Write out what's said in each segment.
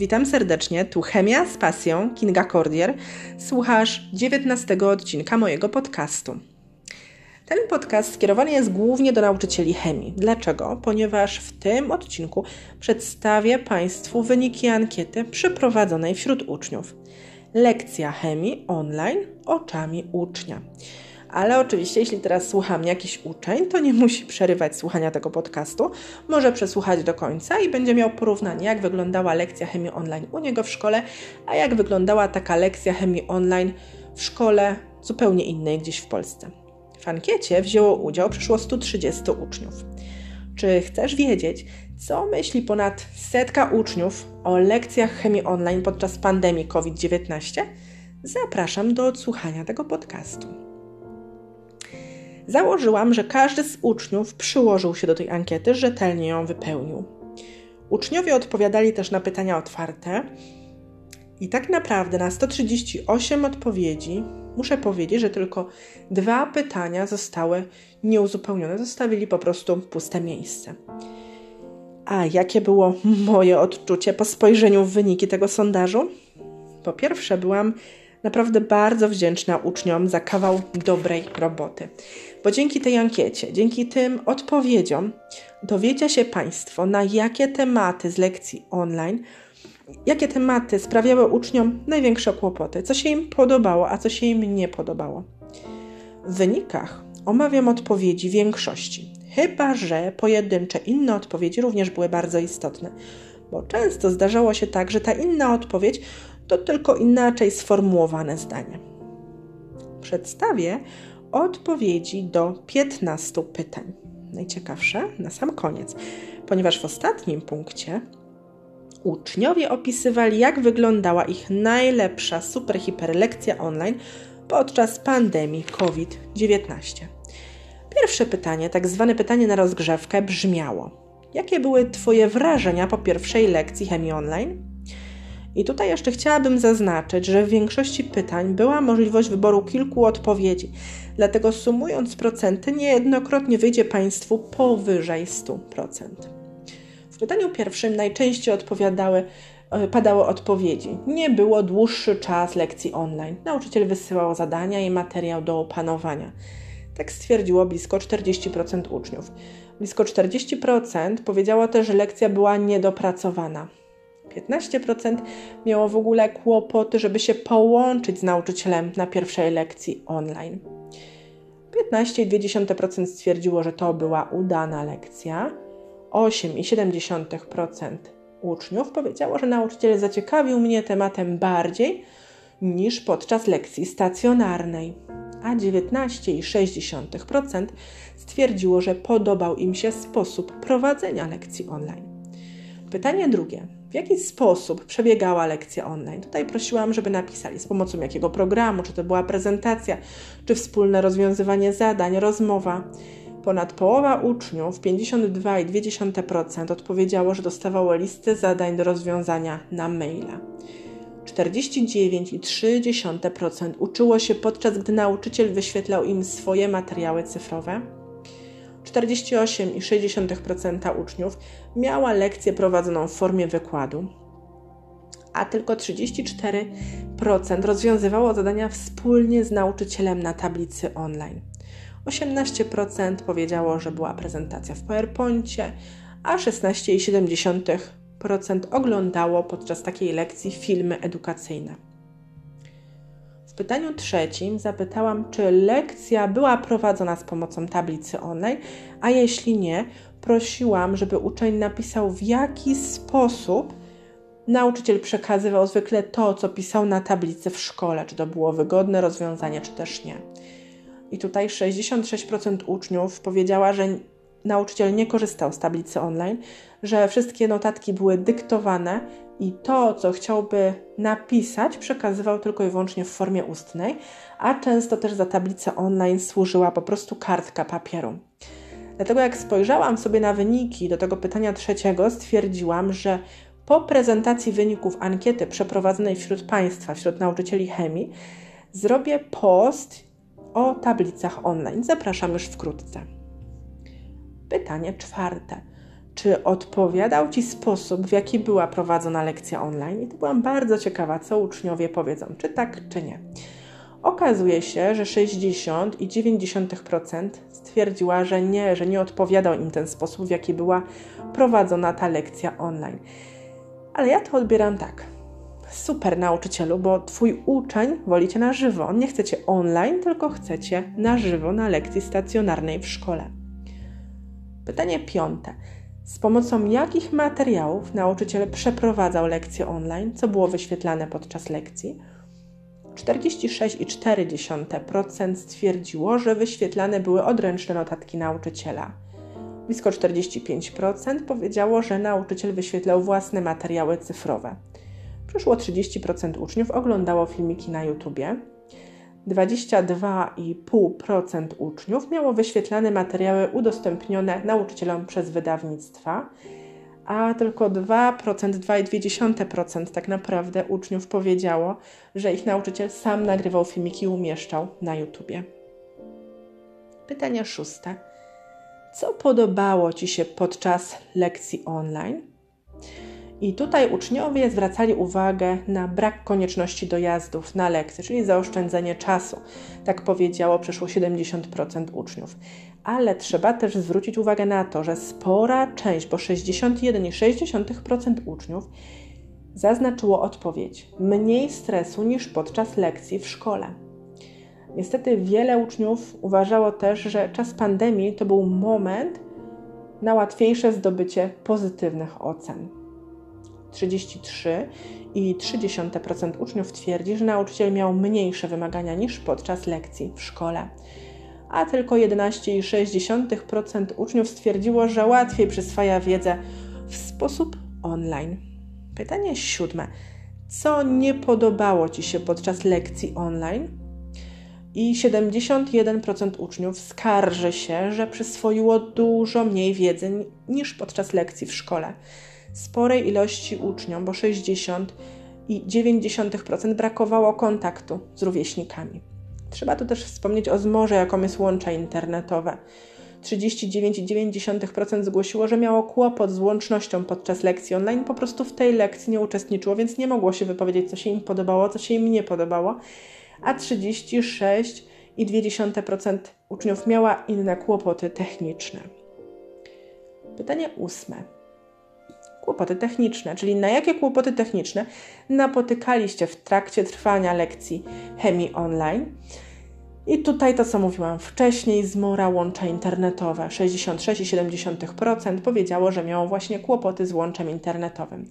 Witam serdecznie, tu Chemia z pasją, Kinga Cordier. Słuchasz 19 odcinka mojego podcastu. Ten podcast skierowany jest głównie do nauczycieli chemii. Dlaczego? Ponieważ w tym odcinku przedstawię Państwu wyniki ankiety przeprowadzonej wśród uczniów. Lekcja chemii online oczami ucznia. Ale oczywiście, jeśli teraz słucha mnie jakiś uczeń, to nie musi przerywać słuchania tego podcastu. Może przesłuchać do końca i będzie miał porównanie, jak wyglądała lekcja chemii online u niego w szkole, a jak wyglądała taka lekcja chemii online w szkole zupełnie innej gdzieś w Polsce. W ankiecie wzięło udział przyszło 130 uczniów. Czy chcesz wiedzieć, co myśli ponad setka uczniów o lekcjach chemii online podczas pandemii COVID-19? Zapraszam do odsłuchania tego podcastu. Założyłam, że każdy z uczniów przyłożył się do tej ankiety, rzetelnie ją wypełnił. Uczniowie odpowiadali też na pytania otwarte, i tak naprawdę na 138 odpowiedzi muszę powiedzieć, że tylko dwa pytania zostały nieuzupełnione, zostawili po prostu puste miejsce. A jakie było moje odczucie po spojrzeniu w wyniki tego sondażu? Po pierwsze, byłam naprawdę bardzo wdzięczna uczniom za kawał dobrej roboty. Bo dzięki tej ankiecie, dzięki tym odpowiedziom, dowiecie się Państwo, na jakie tematy z lekcji online, jakie tematy sprawiały uczniom największe kłopoty, co się im podobało, a co się im nie podobało. W wynikach omawiam odpowiedzi większości, chyba że pojedyncze inne odpowiedzi również były bardzo istotne, bo często zdarzało się tak, że ta inna odpowiedź to tylko inaczej sformułowane zdanie. Przedstawię odpowiedzi do 15 pytań. Najciekawsze na sam koniec, ponieważ w ostatnim punkcie uczniowie opisywali, jak wyglądała ich najlepsza super hiper lekcja online podczas pandemii COVID-19. Pierwsze pytanie, tak zwane pytanie na rozgrzewkę, brzmiało: Jakie były Twoje wrażenia po pierwszej lekcji chemii online? I tutaj jeszcze chciałabym zaznaczyć, że w większości pytań była możliwość wyboru kilku odpowiedzi, dlatego sumując procenty niejednokrotnie wyjdzie Państwu powyżej 100%. W pytaniu pierwszym najczęściej odpowiadały, e, padały odpowiedzi. Nie było dłuższy czas lekcji online. Nauczyciel wysyłał zadania i materiał do opanowania. Tak stwierdziło blisko 40% uczniów. Blisko 40% powiedziało też, że lekcja była niedopracowana. 15% miało w ogóle kłopoty, żeby się połączyć z nauczycielem na pierwszej lekcji online. 15,2% stwierdziło, że to była udana lekcja. 8,7% uczniów powiedziało, że nauczyciel zaciekawił mnie tematem bardziej niż podczas lekcji stacjonarnej, a 19,6% stwierdziło, że podobał im się sposób prowadzenia lekcji online. Pytanie drugie. W jaki sposób przebiegała lekcja online? Tutaj prosiłam, żeby napisali z pomocą jakiego programu, czy to była prezentacja, czy wspólne rozwiązywanie zadań, rozmowa. Ponad połowa uczniów, 52,2%, odpowiedziało, że dostawało listy zadań do rozwiązania na maila. 49,3% uczyło się podczas gdy nauczyciel wyświetlał im swoje materiały cyfrowe. 48,6% uczniów miała lekcję prowadzoną w formie wykładu, a tylko 34% rozwiązywało zadania wspólnie z nauczycielem na tablicy online. 18% powiedziało, że była prezentacja w PowerPoincie, a 16,7% oglądało podczas takiej lekcji filmy edukacyjne pytaniu trzecim zapytałam, czy lekcja była prowadzona z pomocą tablicy online, a jeśli nie, prosiłam, żeby uczeń napisał, w jaki sposób nauczyciel przekazywał zwykle to, co pisał na tablicy w szkole, czy to było wygodne rozwiązanie, czy też nie. I tutaj 66% uczniów powiedziała, że nauczyciel nie korzystał z tablicy online, że wszystkie notatki były dyktowane i to, co chciałby napisać, przekazywał tylko i wyłącznie w formie ustnej, a często też za tablicę online służyła po prostu kartka papieru. Dlatego jak spojrzałam sobie na wyniki do tego pytania trzeciego, stwierdziłam, że po prezentacji wyników ankiety przeprowadzonej wśród Państwa, wśród nauczycieli chemii, zrobię post o tablicach online. Zapraszam już wkrótce. Pytanie czwarte. czy odpowiadał Ci sposób, w jaki była prowadzona lekcja online? I to byłam bardzo ciekawa, co uczniowie powiedzą, czy tak, czy nie. Okazuje się, że 60,9% stwierdziła, że nie, że nie odpowiadał im ten sposób, w jaki była prowadzona ta lekcja online. Ale ja to odbieram tak. Super nauczycielu, bo twój uczeń wolicie na żywo. Nie chcecie online, tylko chcecie na żywo na lekcji stacjonarnej w szkole. Pytanie piąte. Z pomocą jakich materiałów nauczyciel przeprowadzał lekcje online, co było wyświetlane podczas lekcji? 46,4% stwierdziło, że wyświetlane były odręczne notatki nauczyciela. Blisko 45% powiedziało, że nauczyciel wyświetlał własne materiały cyfrowe. Przyszło 30% uczniów oglądało filmiki na YouTubie. 22,5% uczniów miało wyświetlane materiały udostępnione nauczycielom przez wydawnictwa, a tylko 2%, 2,2% tak naprawdę uczniów powiedziało, że ich nauczyciel sam nagrywał filmiki i umieszczał na YouTubie. Pytanie szóste. Co podobało Ci się podczas lekcji online? I tutaj uczniowie zwracali uwagę na brak konieczności dojazdów na lekcje, czyli zaoszczędzenie czasu. Tak powiedziało przeszło 70% uczniów. Ale trzeba też zwrócić uwagę na to, że spora część, bo 61,6% uczniów zaznaczyło odpowiedź mniej stresu niż podczas lekcji w szkole. Niestety wiele uczniów uważało też, że czas pandemii to był moment na łatwiejsze zdobycie pozytywnych ocen. 33,3% uczniów twierdzi, że nauczyciel miał mniejsze wymagania niż podczas lekcji w szkole. A tylko 11,6% uczniów stwierdziło, że łatwiej przyswaja wiedzę w sposób online. Pytanie siódme. Co nie podobało Ci się podczas lekcji online? I 71% uczniów skarży się, że przyswoiło dużo mniej wiedzy niż podczas lekcji w szkole sporej ilości uczniom, bo 60 i 90% brakowało kontaktu z rówieśnikami. Trzeba tu też wspomnieć o zmorze, jaką jest łącza internetowe. 39,9% zgłosiło, że miało kłopot z łącznością podczas lekcji online, po prostu w tej lekcji nie uczestniczyło, więc nie mogło się wypowiedzieć, co się im podobało, co się im nie podobało, a 36,2% uczniów miała inne kłopoty techniczne. Pytanie ósme kłopoty techniczne, czyli na jakie kłopoty techniczne napotykaliście w trakcie trwania lekcji chemii online. I tutaj to, co mówiłam wcześniej, zmora łącza internetowe. 66,7% powiedziało, że miało właśnie kłopoty z łączem internetowym.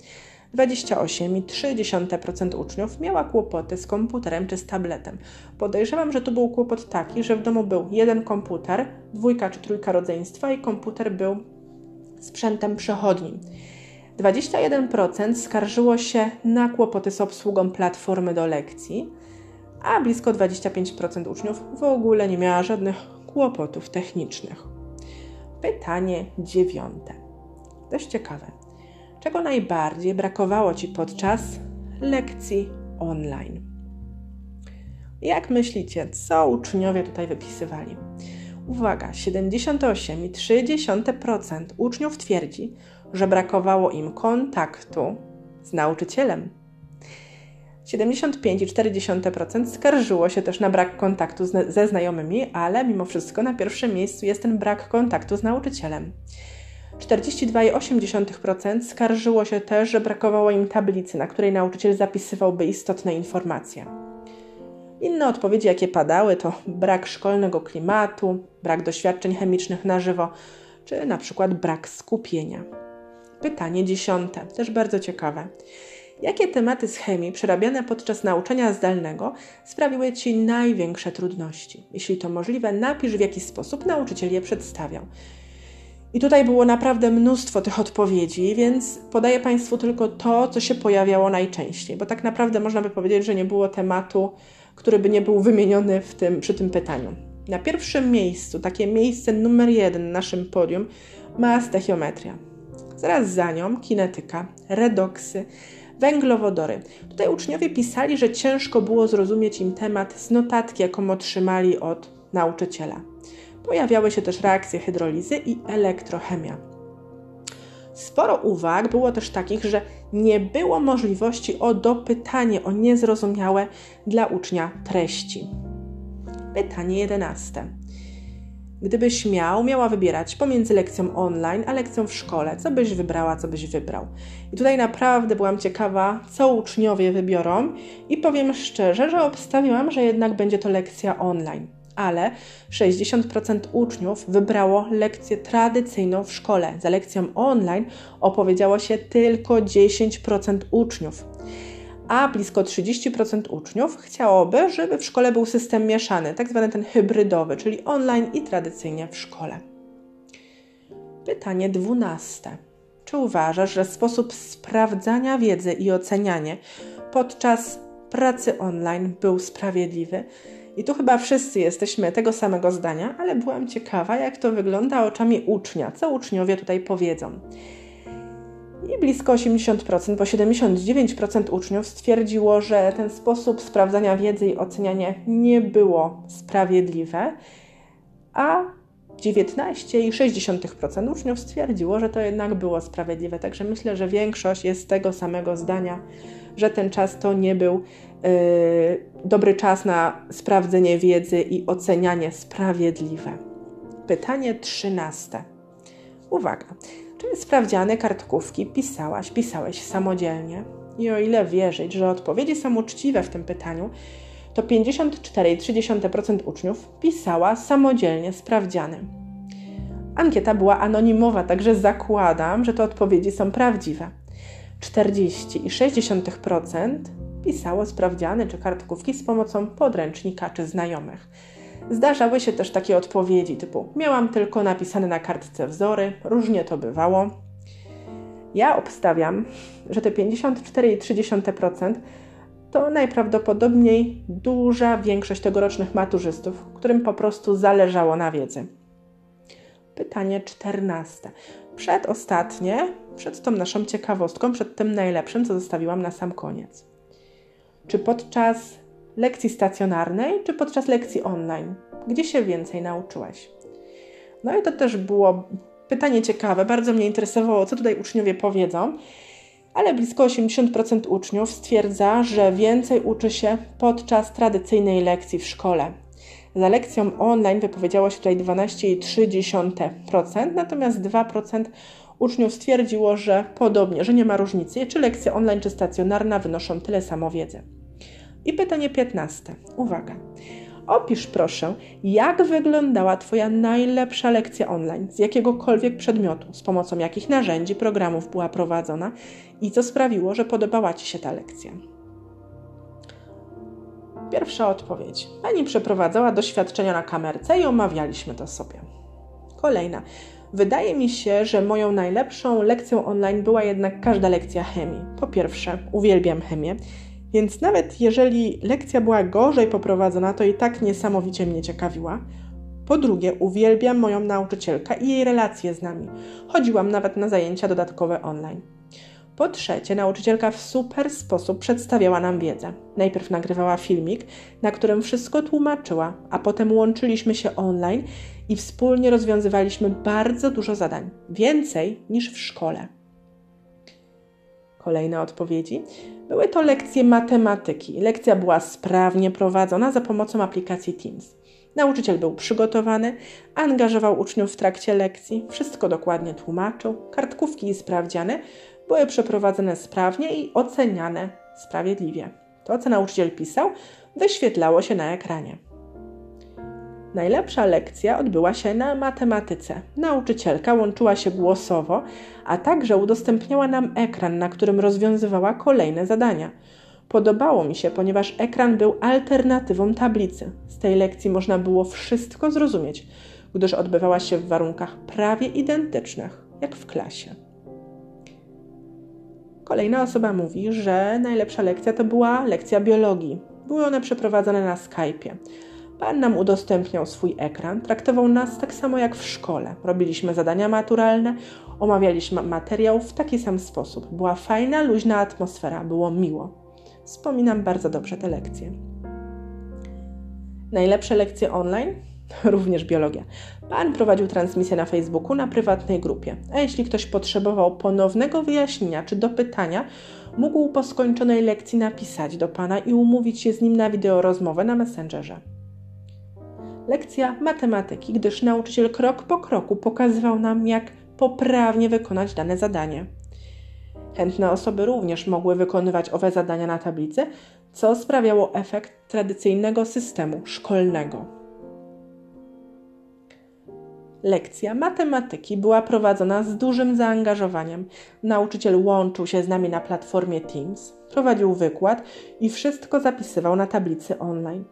28,3% uczniów miała kłopoty z komputerem czy z tabletem. Podejrzewam, że tu był kłopot taki, że w domu był jeden komputer, dwójka czy trójka rodzeństwa i komputer był sprzętem przechodnim. 21% skarżyło się na kłopoty z obsługą platformy do lekcji, a blisko 25% uczniów w ogóle nie miała żadnych kłopotów technicznych. Pytanie dziewiąte. Dość ciekawe. Czego najbardziej brakowało Ci podczas lekcji online? Jak myślicie, co uczniowie tutaj wypisywali? Uwaga, 78,3% uczniów twierdzi, że brakowało im kontaktu z nauczycielem. 75,4% skarżyło się też na brak kontaktu z, ze znajomymi, ale mimo wszystko na pierwszym miejscu jest ten brak kontaktu z nauczycielem. 42,8% skarżyło się też, że brakowało im tablicy, na której nauczyciel zapisywałby istotne informacje. Inne odpowiedzi, jakie padały, to brak szkolnego klimatu, brak doświadczeń chemicznych na żywo, czy na przykład brak skupienia. Pytanie dziesiąte, też bardzo ciekawe. Jakie tematy z chemii przerabiane podczas nauczania zdalnego sprawiły Ci największe trudności? Jeśli to możliwe, napisz w jaki sposób nauczyciel je przedstawiał. I tutaj było naprawdę mnóstwo tych odpowiedzi, więc podaję Państwu tylko to, co się pojawiało najczęściej, bo tak naprawdę można by powiedzieć, że nie było tematu, który by nie był wymieniony w tym, przy tym pytaniu. Na pierwszym miejscu, takie miejsce numer jeden na naszym podium, ma stechiometria. Zaraz za nią kinetyka, redoksy, węglowodory. Tutaj uczniowie pisali, że ciężko było zrozumieć im temat z notatki, jaką otrzymali od nauczyciela. Pojawiały się też reakcje hydrolizy i elektrochemia. Sporo uwag było też takich, że nie było możliwości o dopytanie o niezrozumiałe dla ucznia treści. Pytanie jedenaste. Gdybyś miał, miała wybierać pomiędzy lekcją online a lekcją w szkole, co byś wybrała, co byś wybrał? I tutaj naprawdę byłam ciekawa, co uczniowie wybiorą, i powiem szczerze, że obstawiłam, że jednak będzie to lekcja online. Ale 60% uczniów wybrało lekcję tradycyjną w szkole. Za lekcją online opowiedziało się tylko 10% uczniów a blisko 30% uczniów chciałoby, żeby w szkole był system mieszany, tak zwany ten hybrydowy, czyli online i tradycyjnie w szkole. Pytanie dwunaste. Czy uważasz, że sposób sprawdzania wiedzy i ocenianie podczas pracy online był sprawiedliwy? I tu chyba wszyscy jesteśmy tego samego zdania, ale byłam ciekawa, jak to wygląda oczami ucznia, co uczniowie tutaj powiedzą. I blisko 80%, bo 79% uczniów stwierdziło, że ten sposób sprawdzania wiedzy i oceniania nie było sprawiedliwe, a 19,6% uczniów stwierdziło, że to jednak było sprawiedliwe. Także myślę, że większość jest tego samego zdania, że ten czas to nie był yy, dobry czas na sprawdzenie wiedzy i ocenianie sprawiedliwe. Pytanie 13. Uwaga. Czy sprawdziane kartkówki pisałaś, pisałeś samodzielnie? I o ile wierzyć, że odpowiedzi są uczciwe w tym pytaniu, to 54,3% uczniów pisała samodzielnie sprawdziany. Ankieta była anonimowa, także zakładam, że te odpowiedzi są prawdziwe. 40,6% pisało sprawdziany czy kartkówki z pomocą podręcznika czy znajomych. Zdarzały się też takie odpowiedzi typu: Miałam tylko napisane na kartce wzory, różnie to bywało. Ja obstawiam, że te 54,3% to najprawdopodobniej duża większość tegorocznych maturzystów, którym po prostu zależało na wiedzy. Pytanie czternaste. Przedostatnie, przed tą naszą ciekawostką, przed tym najlepszym, co zostawiłam na sam koniec. Czy podczas lekcji stacjonarnej czy podczas lekcji online? Gdzie się więcej nauczyłeś? No i to też było pytanie ciekawe, bardzo mnie interesowało, co tutaj uczniowie powiedzą, ale blisko 80% uczniów stwierdza, że więcej uczy się podczas tradycyjnej lekcji w szkole. Za lekcją online wypowiedziało się tutaj 12,3%, natomiast 2% uczniów stwierdziło, że podobnie, że nie ma różnicy, czy lekcja online, czy stacjonarna wynoszą tyle samo wiedzy. I pytanie 15. Uwaga. Opisz proszę, jak wyglądała Twoja najlepsza lekcja online z jakiegokolwiek przedmiotu, z pomocą jakich narzędzi, programów była prowadzona i co sprawiło, że podobała Ci się ta lekcja. Pierwsza odpowiedź. Pani przeprowadzała doświadczenia na kamerce i omawialiśmy to sobie. Kolejna. Wydaje mi się, że moją najlepszą lekcją online była jednak każda lekcja chemii. Po pierwsze, uwielbiam chemię więc nawet jeżeli lekcja była gorzej poprowadzona, to i tak niesamowicie mnie ciekawiła. Po drugie, uwielbiam moją nauczycielkę i jej relacje z nami. Chodziłam nawet na zajęcia dodatkowe online. Po trzecie, nauczycielka w super sposób przedstawiała nam wiedzę. Najpierw nagrywała filmik, na którym wszystko tłumaczyła, a potem łączyliśmy się online i wspólnie rozwiązywaliśmy bardzo dużo zadań więcej niż w szkole. Kolejne odpowiedzi. Były to lekcje matematyki. Lekcja była sprawnie prowadzona za pomocą aplikacji Teams. Nauczyciel był przygotowany, angażował uczniów w trakcie lekcji, wszystko dokładnie tłumaczył, kartkówki i sprawdziany były przeprowadzone sprawnie i oceniane sprawiedliwie. To, co nauczyciel pisał, wyświetlało się na ekranie. Najlepsza lekcja odbyła się na matematyce. Nauczycielka łączyła się głosowo, a także udostępniała nam ekran, na którym rozwiązywała kolejne zadania. Podobało mi się, ponieważ ekran był alternatywą tablicy. Z tej lekcji można było wszystko zrozumieć, gdyż odbywała się w warunkach prawie identycznych jak w klasie. Kolejna osoba mówi, że najlepsza lekcja to była lekcja biologii. Były one przeprowadzone na Skype'ie. Pan nam udostępniał swój ekran, traktował nas tak samo jak w szkole. Robiliśmy zadania maturalne, omawialiśmy materiał w taki sam sposób. Była fajna, luźna atmosfera, było miło. Wspominam bardzo dobrze te lekcje. Najlepsze lekcje online? również biologia. Pan prowadził transmisję na Facebooku na prywatnej grupie, a jeśli ktoś potrzebował ponownego wyjaśnienia czy dopytania, mógł po skończonej lekcji napisać do pana i umówić się z nim na wideorozmowę na Messengerze. Lekcja matematyki, gdyż nauczyciel krok po kroku pokazywał nam, jak poprawnie wykonać dane zadanie. Chętne osoby również mogły wykonywać owe zadania na tablicy, co sprawiało efekt tradycyjnego systemu szkolnego. Lekcja matematyki była prowadzona z dużym zaangażowaniem. Nauczyciel łączył się z nami na platformie Teams, prowadził wykład i wszystko zapisywał na tablicy online.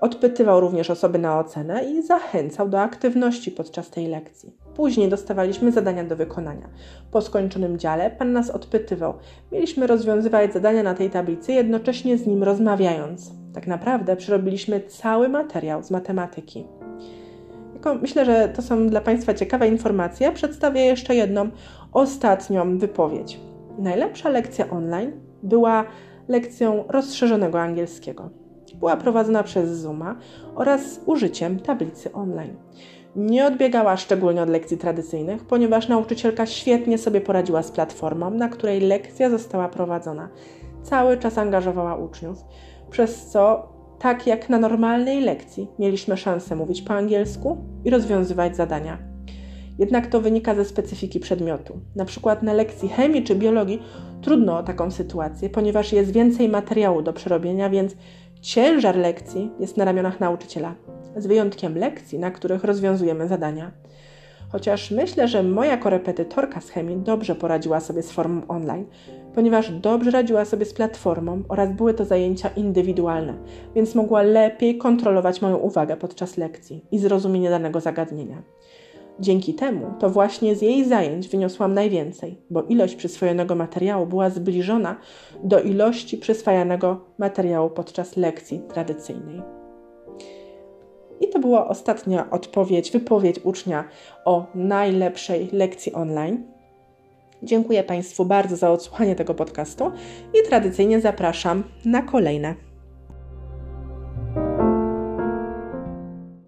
Odpytywał również osoby na ocenę i zachęcał do aktywności podczas tej lekcji. Później dostawaliśmy zadania do wykonania. Po skończonym dziale pan nas odpytywał. Mieliśmy rozwiązywać zadania na tej tablicy, jednocześnie z nim rozmawiając. Tak naprawdę przerobiliśmy cały materiał z matematyki. Myślę, że to są dla Państwa ciekawe informacje. Przedstawię jeszcze jedną ostatnią wypowiedź. Najlepsza lekcja online była lekcją rozszerzonego angielskiego była prowadzona przez Zooma oraz użyciem tablicy online. Nie odbiegała szczególnie od lekcji tradycyjnych, ponieważ nauczycielka świetnie sobie poradziła z platformą, na której lekcja została prowadzona. Cały czas angażowała uczniów, przez co, tak jak na normalnej lekcji, mieliśmy szansę mówić po angielsku i rozwiązywać zadania. Jednak to wynika ze specyfiki przedmiotu. Na przykład na lekcji chemii czy biologii trudno o taką sytuację, ponieważ jest więcej materiału do przerobienia, więc Ciężar lekcji jest na ramionach nauczyciela, z wyjątkiem lekcji, na których rozwiązujemy zadania. Chociaż myślę, że moja korepetytorka z chemii dobrze poradziła sobie z formą online, ponieważ dobrze radziła sobie z platformą oraz były to zajęcia indywidualne, więc mogła lepiej kontrolować moją uwagę podczas lekcji i zrozumienie danego zagadnienia. Dzięki temu to właśnie z jej zajęć wyniosłam najwięcej, bo ilość przyswojonego materiału była zbliżona do ilości przyswajanego materiału podczas lekcji tradycyjnej. I to była ostatnia odpowiedź, wypowiedź ucznia o najlepszej lekcji online. Dziękuję Państwu bardzo za odsłuchanie tego podcastu i tradycyjnie zapraszam na kolejne.